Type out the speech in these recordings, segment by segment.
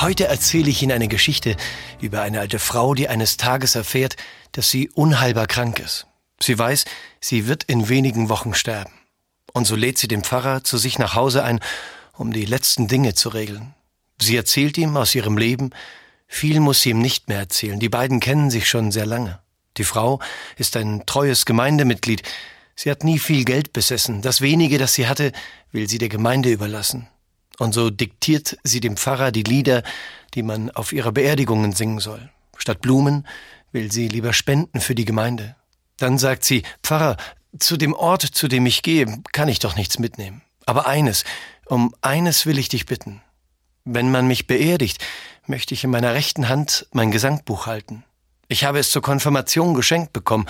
Heute erzähle ich Ihnen eine Geschichte über eine alte Frau, die eines Tages erfährt, dass sie unheilbar krank ist. Sie weiß, sie wird in wenigen Wochen sterben. Und so lädt sie den Pfarrer zu sich nach Hause ein, um die letzten Dinge zu regeln. Sie erzählt ihm aus ihrem Leben, viel muss sie ihm nicht mehr erzählen, die beiden kennen sich schon sehr lange. Die Frau ist ein treues Gemeindemitglied, sie hat nie viel Geld besessen, das wenige, das sie hatte, will sie der Gemeinde überlassen. Und so diktiert sie dem Pfarrer die Lieder, die man auf ihrer Beerdigungen singen soll. Statt Blumen will sie lieber spenden für die Gemeinde. Dann sagt sie, Pfarrer, zu dem Ort, zu dem ich gehe, kann ich doch nichts mitnehmen. Aber eines, um eines will ich dich bitten. Wenn man mich beerdigt, möchte ich in meiner rechten Hand mein Gesangbuch halten. Ich habe es zur Konfirmation geschenkt bekommen.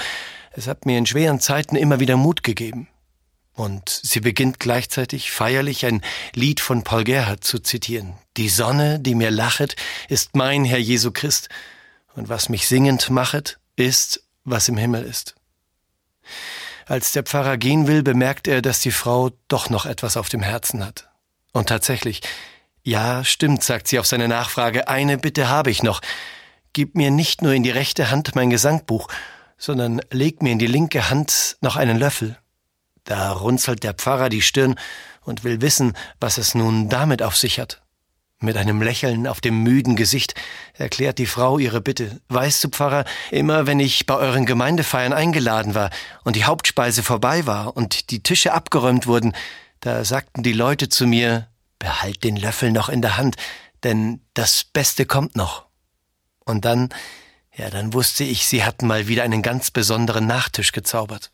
Es hat mir in schweren Zeiten immer wieder Mut gegeben. Und sie beginnt gleichzeitig feierlich ein Lied von Paul Gerhardt zu zitieren. Die Sonne, die mir lachet, ist mein Herr Jesu Christ, und was mich singend machet, ist, was im Himmel ist. Als der Pfarrer gehen will, bemerkt er, dass die Frau doch noch etwas auf dem Herzen hat. Und tatsächlich, ja, stimmt, sagt sie auf seine Nachfrage, eine Bitte habe ich noch. Gib mir nicht nur in die rechte Hand mein Gesangbuch, sondern leg mir in die linke Hand noch einen Löffel. Da runzelt der Pfarrer die Stirn und will wissen, was es nun damit auf sich hat. Mit einem Lächeln auf dem müden Gesicht erklärt die Frau ihre Bitte. Weißt du, Pfarrer, immer wenn ich bei euren Gemeindefeiern eingeladen war und die Hauptspeise vorbei war und die Tische abgeräumt wurden, da sagten die Leute zu mir, behalt den Löffel noch in der Hand, denn das Beste kommt noch. Und dann, ja, dann wusste ich, sie hatten mal wieder einen ganz besonderen Nachtisch gezaubert.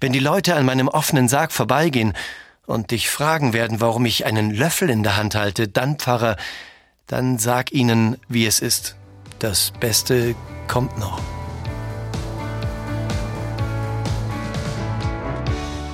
Wenn die Leute an meinem offenen Sarg vorbeigehen und dich fragen werden, warum ich einen Löffel in der Hand halte, dann, Pfarrer, dann sag ihnen, wie es ist. Das Beste kommt noch.